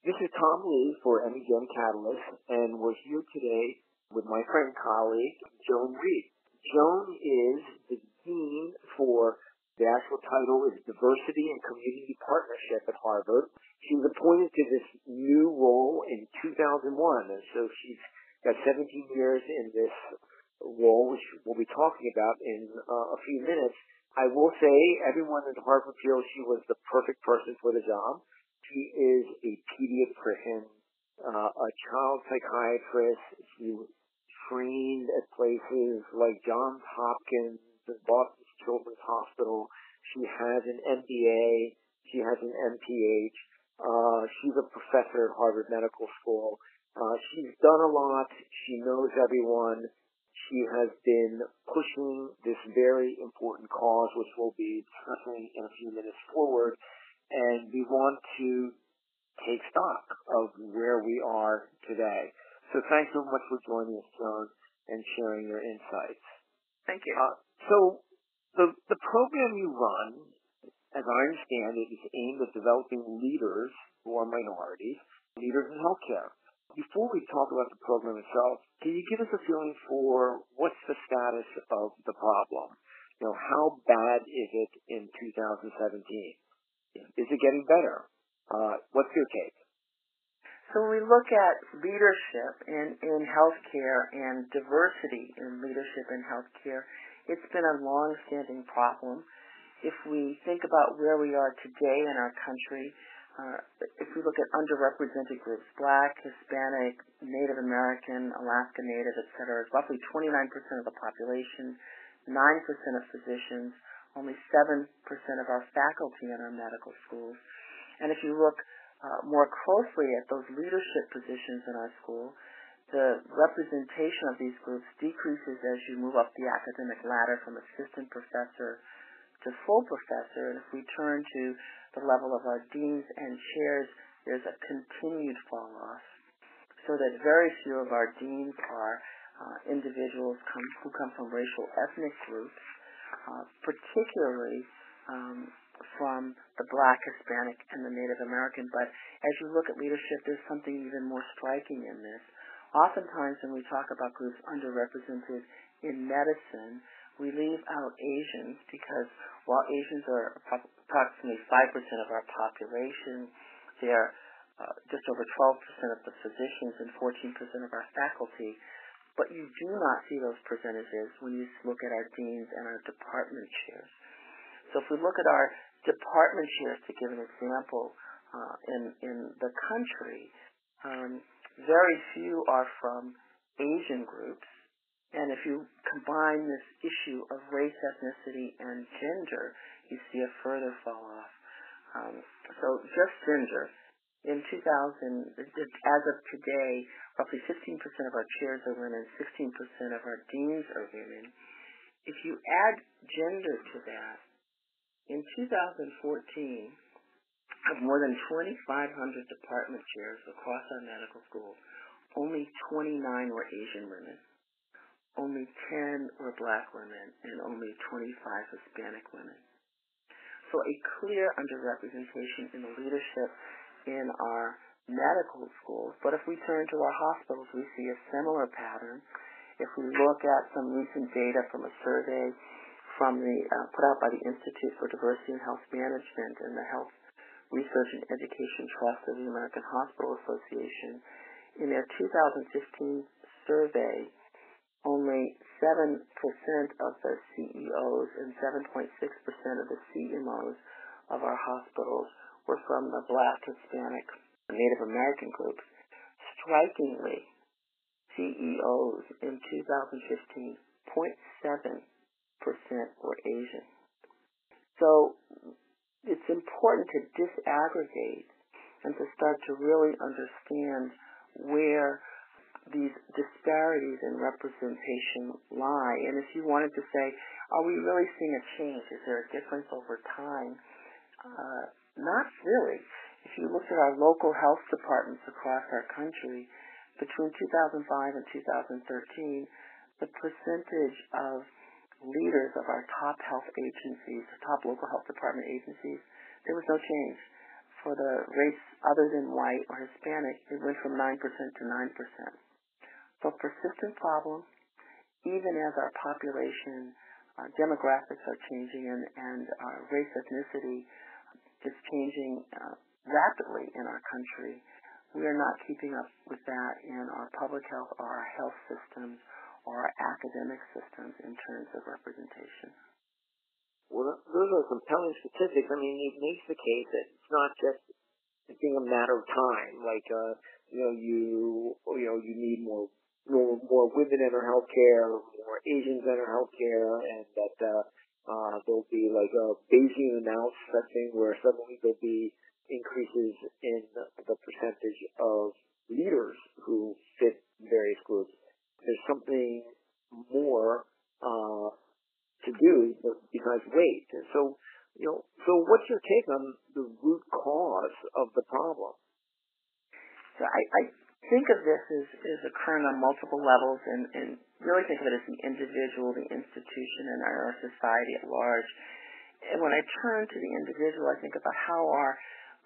This is Tom Lee for NEJM Catalyst, and we're here today with my friend and colleague, Joan Reede. Joan is the Dean for, the actual title is Diversity and Community Partnership at Harvard. She was appointed to this new role in 2001, and so she's got 17 years in this role, which we'll be talking about in uh, a few minutes. I will say everyone at Harvard feels she was the perfect person for the job. She is a pediatrician, uh, a child psychiatrist. She trained at places like Johns Hopkins, the Boston Children's Hospital. She has an MBA. She has an MPH. Uh, she's a professor at Harvard Medical School. Uh, she's done a lot. She knows everyone. She has been pushing this very important cause, which we'll be discussing in a few minutes forward. And we want to take stock of where we are today. So thanks so much for joining us, Joan, and sharing your insights. Thank you. Uh, so the the program you run, as I understand it, is aimed at developing leaders who are minorities, leaders in healthcare. Before we talk about the program itself, can you give us a feeling for what's the status of the problem? You know, how bad is it in 2017? Is it getting better? Uh, what's your take? So when we look at leadership in, in healthcare and diversity in leadership in healthcare, it's been a long-standing problem. If we think about where we are today in our country, uh, if we look at underrepresented groups, Black, Hispanic, Native American, Alaska Native, et cetera, roughly 29% of the population, 9% of physicians, only 7% of our faculty in our medical schools. And if you look uh, more closely at those leadership positions in our school, the representation of these groups decreases as you move up the academic ladder from assistant professor to full professor. And if we turn to the level of our deans and chairs, there's a continued fall off. So that very few of our deans are uh, individuals come, who come from racial ethnic groups, uh, particularly um, from the black, Hispanic, and the Native American. But as you look at leadership, there's something even more striking in this. Oftentimes, when we talk about groups underrepresented in medicine, we leave out Asians because while Asians are approximately 5% of our population, they're uh, just over 12% of the physicians and 14% of our faculty. But you do not see those percentages when you look at our deans and our department chairs. So if we look at our department chairs, to give an example, uh, in in the country, um, very few are from Asian groups, and if you combine this issue of race, ethnicity, and gender, you see a further fall off. Um, so just gender. In 2000, as of today, roughly 15% of our chairs are women, 16% of our deans are women. If you add gender to that, in 2014, of more than 2,500 department chairs across our medical schools, only 29 were Asian women, only 10 were black women, and only 25 Hispanic women. So a clear underrepresentation in the leadership in our medical schools. But if we turn to our hospitals, we see a similar pattern. If we look at some recent data from a survey from the uh, put out by the Institute for Diversity and Health Management and the Health Research and Education Trust of the American Hospital Association. In their 2015 survey, only 7% of the CEOs and 7.6% of the CMOs of our hospitals were from the Black, Hispanic, Native American groups. Strikingly, CEOs in 2015, 0.7 percent were Asian. So it's important to disaggregate and to start to really understand where these disparities in representation lie. And if you wanted to say, are we really seeing a change? Is there a difference over time? Uh, not really. If you look at our local health departments across our country, between 2005 and 2013, the percentage of leaders of our top health agencies, top local health department agencies, there was no change. for the race other than white or Hispanic, it went from 9% to 9%. So persistent problem, even as our population uh, demographics are changing and, and our race ethnicity is changing uh, rapidly in our country, we are not keeping up with that in our public health or our health systems or our academic systems in terms of representation. Well, those are compelling statistics. I mean, it makes the case that it's not just being a matter of time. Like, uh, you know, you you know, you need more more more women in our healthcare, more Asians in our healthcare, and that uh, uh, there'll be like a Bayesian announced thing where suddenly there'll be increases in the percentage of leaders who fit various groups. There's something more uh, to do besides wait. So, you know, so what's your take on the root cause of the problem? So I, I think of this as, as occurring on multiple levels and, and really think of it as the individual, the institution, and our society at large. And when I turn to the individual, I think about how are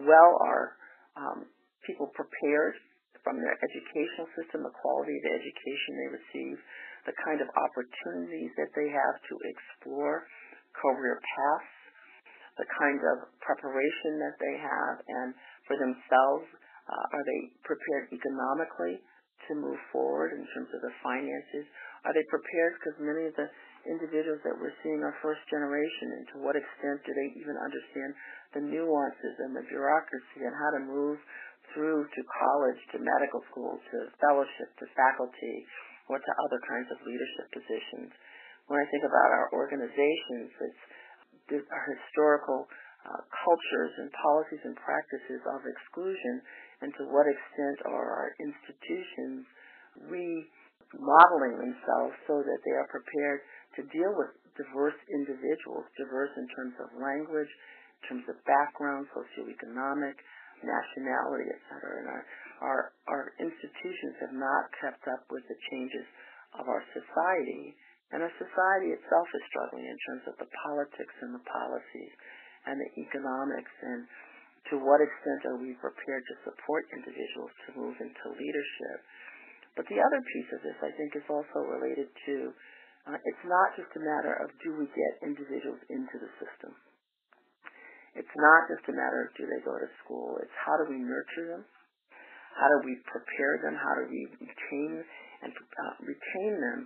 well are um, people prepared from their educational system, the quality of the education they receive, the kind of opportunities that they have to explore career paths, the kind of preparation that they have, and for themselves, Uh, are they prepared economically to move forward in terms of the finances? Are they prepared because many of the individuals that we're seeing are first generation, and to what extent do they even understand the nuances and the bureaucracy and how to move through to college, to medical school, to fellowship, to faculty, or to other kinds of leadership positions. When I think about our organizations, it's our historical uh, cultures and policies and practices of exclusion, and to what extent are our institutions remodeling themselves so that they are prepared to deal with diverse individuals, diverse in terms of language, in terms of background, socioeconomic, nationality, et cetera. And our, our, our institutions have not kept up with the changes of our society. And our society itself is struggling in terms of the politics and the policies and the economics and to what extent are we prepared to support individuals to move into leadership. But the other piece of this, I think, is also related to uh, it's not just a matter of do we get individuals into the system. It's not just a matter of do they go to school. It's how do we nurture them? How do we prepare them? How do we retain and uh, retain them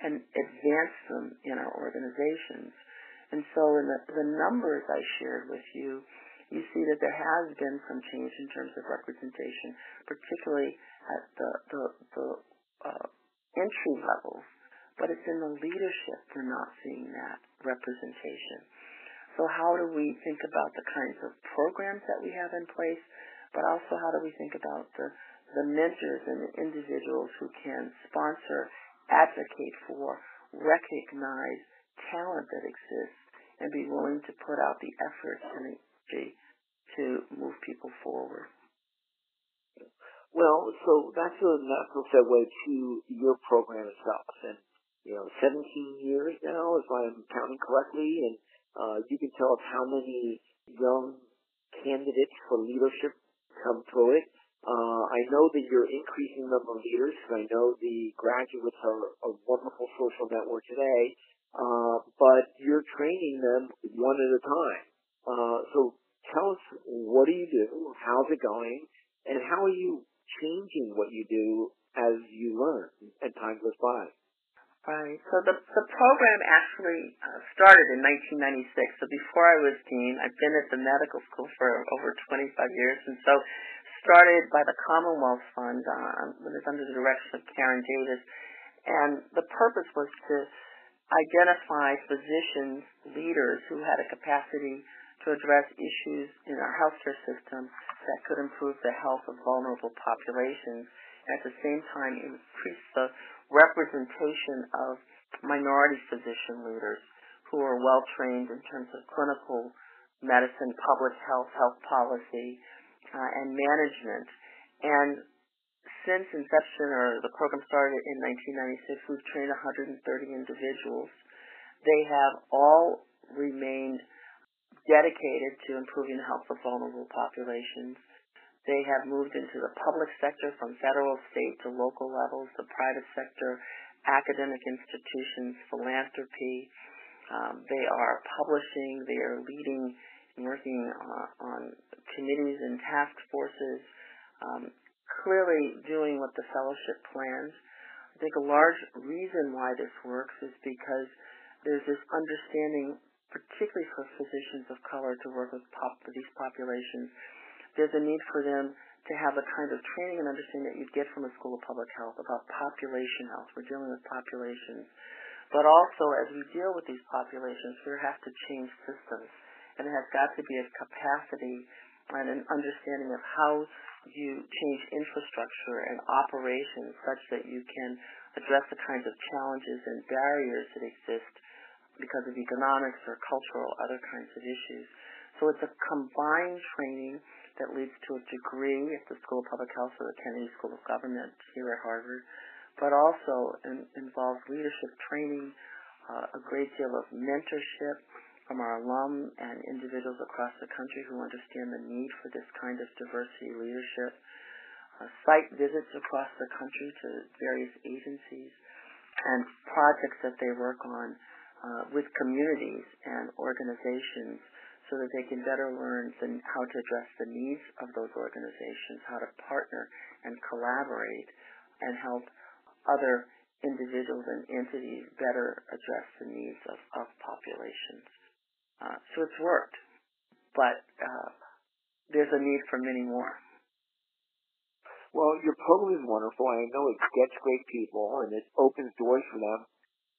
and advance them in our organizations? And so in the, the numbers I shared with you, you see that there has been some change in terms of representation, particularly at the, the, the uh, entry levels, but it's in the leadership we're not seeing that representation. So how do we think about the kinds of programs that we have in place, but also how do we think about the, the mentors and the individuals who can sponsor, advocate for, recognize talent that exists, and be willing to put out the effort and energy to move people forward. Well, so that's a natural segue to your program itself. And, you know, 17 years now, if I'm counting correctly, and uh, you can tell us how many young candidates for leadership come through it. Uh, I know that you're increasing the number of leaders. And I know the graduates are a wonderful social network today, uh, but you're training them one at a time. Uh, so tell us what do you do, how's it going, and how are you changing what you do as you learn and time goes by? Right. So the the program actually uh, started in 1996. So before I was dean, I've been at the medical school for over 25 years, and so started by the Commonwealth Fund, uh, it's under the direction of Karen Davis, and the purpose was to identify physicians, leaders who had a capacity to address issues in our healthcare system that could improve the health of vulnerable populations, at the same time increase the representation of minority physician leaders who are well trained in terms of clinical medicine, public health, health policy, uh, and management. And since inception, or the program started in 1996, we've trained 130 individuals. They have all remained dedicated to improving the health of vulnerable populations. They have moved into the public sector from federal, state to local levels, the private sector, academic institutions, philanthropy. Um, they are publishing, they are leading and working uh, on committees and task forces, um, clearly doing what the fellowship plans. I think a large reason why this works is because there's this understanding, particularly for physicians of color to work with pop, these populations, there's a need for them to have the kind of training and understanding that you'd get from a school of public health about population health. We're dealing with populations. But also, as we deal with these populations, we have to change systems. And it has got to be a capacity and an understanding of how you change infrastructure and operations such that you can address the kinds of challenges and barriers that exist because of economics or cultural other kinds of issues. So it's a combined training that leads to a degree at the School of Public Health or the Kennedy School of Government here at Harvard, but also in, involves leadership training, uh, a great deal of mentorship from our alum and individuals across the country who understand the need for this kind of diversity leadership, uh, site visits across the country to various agencies, and projects that they work on uh, with communities and organizations so that they can better learn the, how to address the needs of those organizations, how to partner and collaborate and help other individuals and entities better address the needs of, of populations. So it's worked, but uh, there's a need for many more. Well, your program is wonderful. I know it gets great people and it opens doors for them,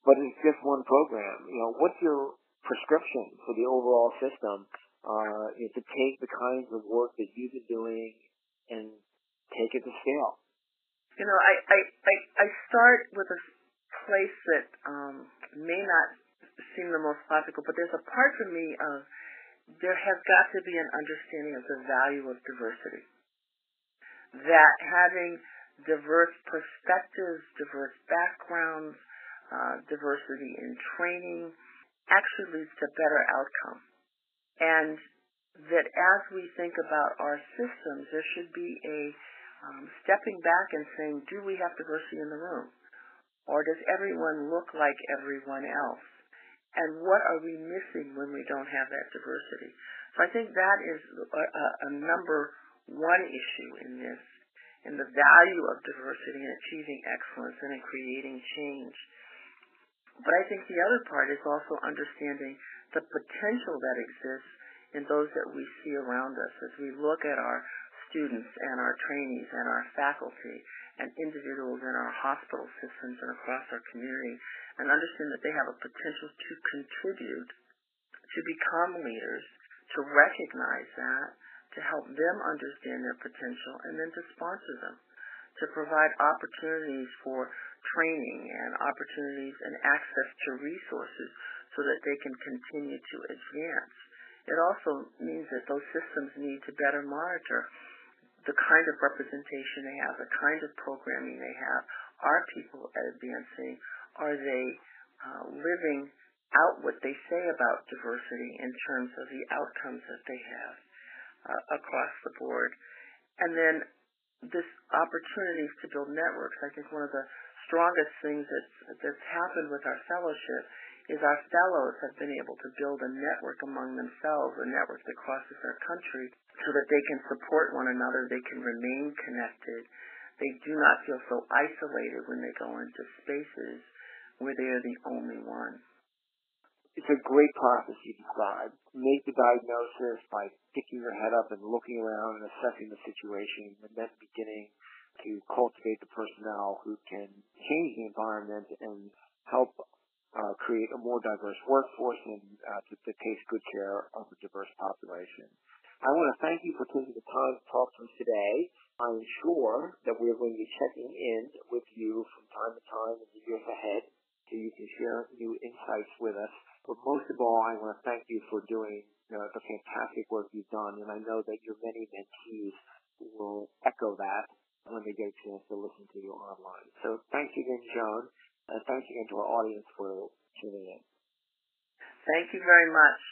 but it's just one program. You know, what's your prescription for the overall system uh, is to take the kinds of work that you've been doing and take it to scale. You know, I I I, I start with a place that um, may not seem the most logical, but there's a part for me of there has got to be an understanding of the value of diversity. That having diverse perspectives, diverse backgrounds, uh, diversity in training, actually leads to better outcome. And that as we think about our systems, there should be a um, stepping back and saying, do we have diversity in the room? Or does everyone look like everyone else? And what are we missing when we don't have that diversity? So I think that is a, a, a number one issue in this, in the value of diversity and achieving excellence and in creating change. But I think the other part is also understanding the potential that exists in those that we see around us as we look at our students and our trainees and our faculty and individuals in our hospital systems and across our community and understand that they have a potential to contribute, to become leaders, to recognize that, to help them understand their potential, and then to sponsor them, to provide opportunities for training and opportunities and access to resources so that they can continue to advance. It also means that those systems need to better monitor the kind of representation they have, the kind of programming they have. Are people advancing? Are they uh, living out what they say about diversity in terms of the outcomes that they have uh, across the board? And then this opportunities to build networks. I think one of the strongest things that's, that's happened with our fellowship is our fellows have been able to build a network among themselves, a network that crosses our country, so that they can support one another, they can remain connected. They do not feel so isolated when they go into spaces where they are the only one. It's a great process you described. Make the diagnosis by picking your head up and looking around and assessing the situation and then beginning to cultivate the personnel who can change the environment and help uh, create a more diverse workforce and uh, take good care of a diverse population. I want to thank you for taking the time to talk to us today. I'm sure that we're going to be checking in with you from time to time in the years ahead so you can share new insights with us. But most of all, I want to thank you for doing uh, the fantastic work you've done, and I know that your many mentees will echo that when they get a chance to listen to you online. So thanks again, Joan, and thanks again to our audience for tuning in. Thank you very much.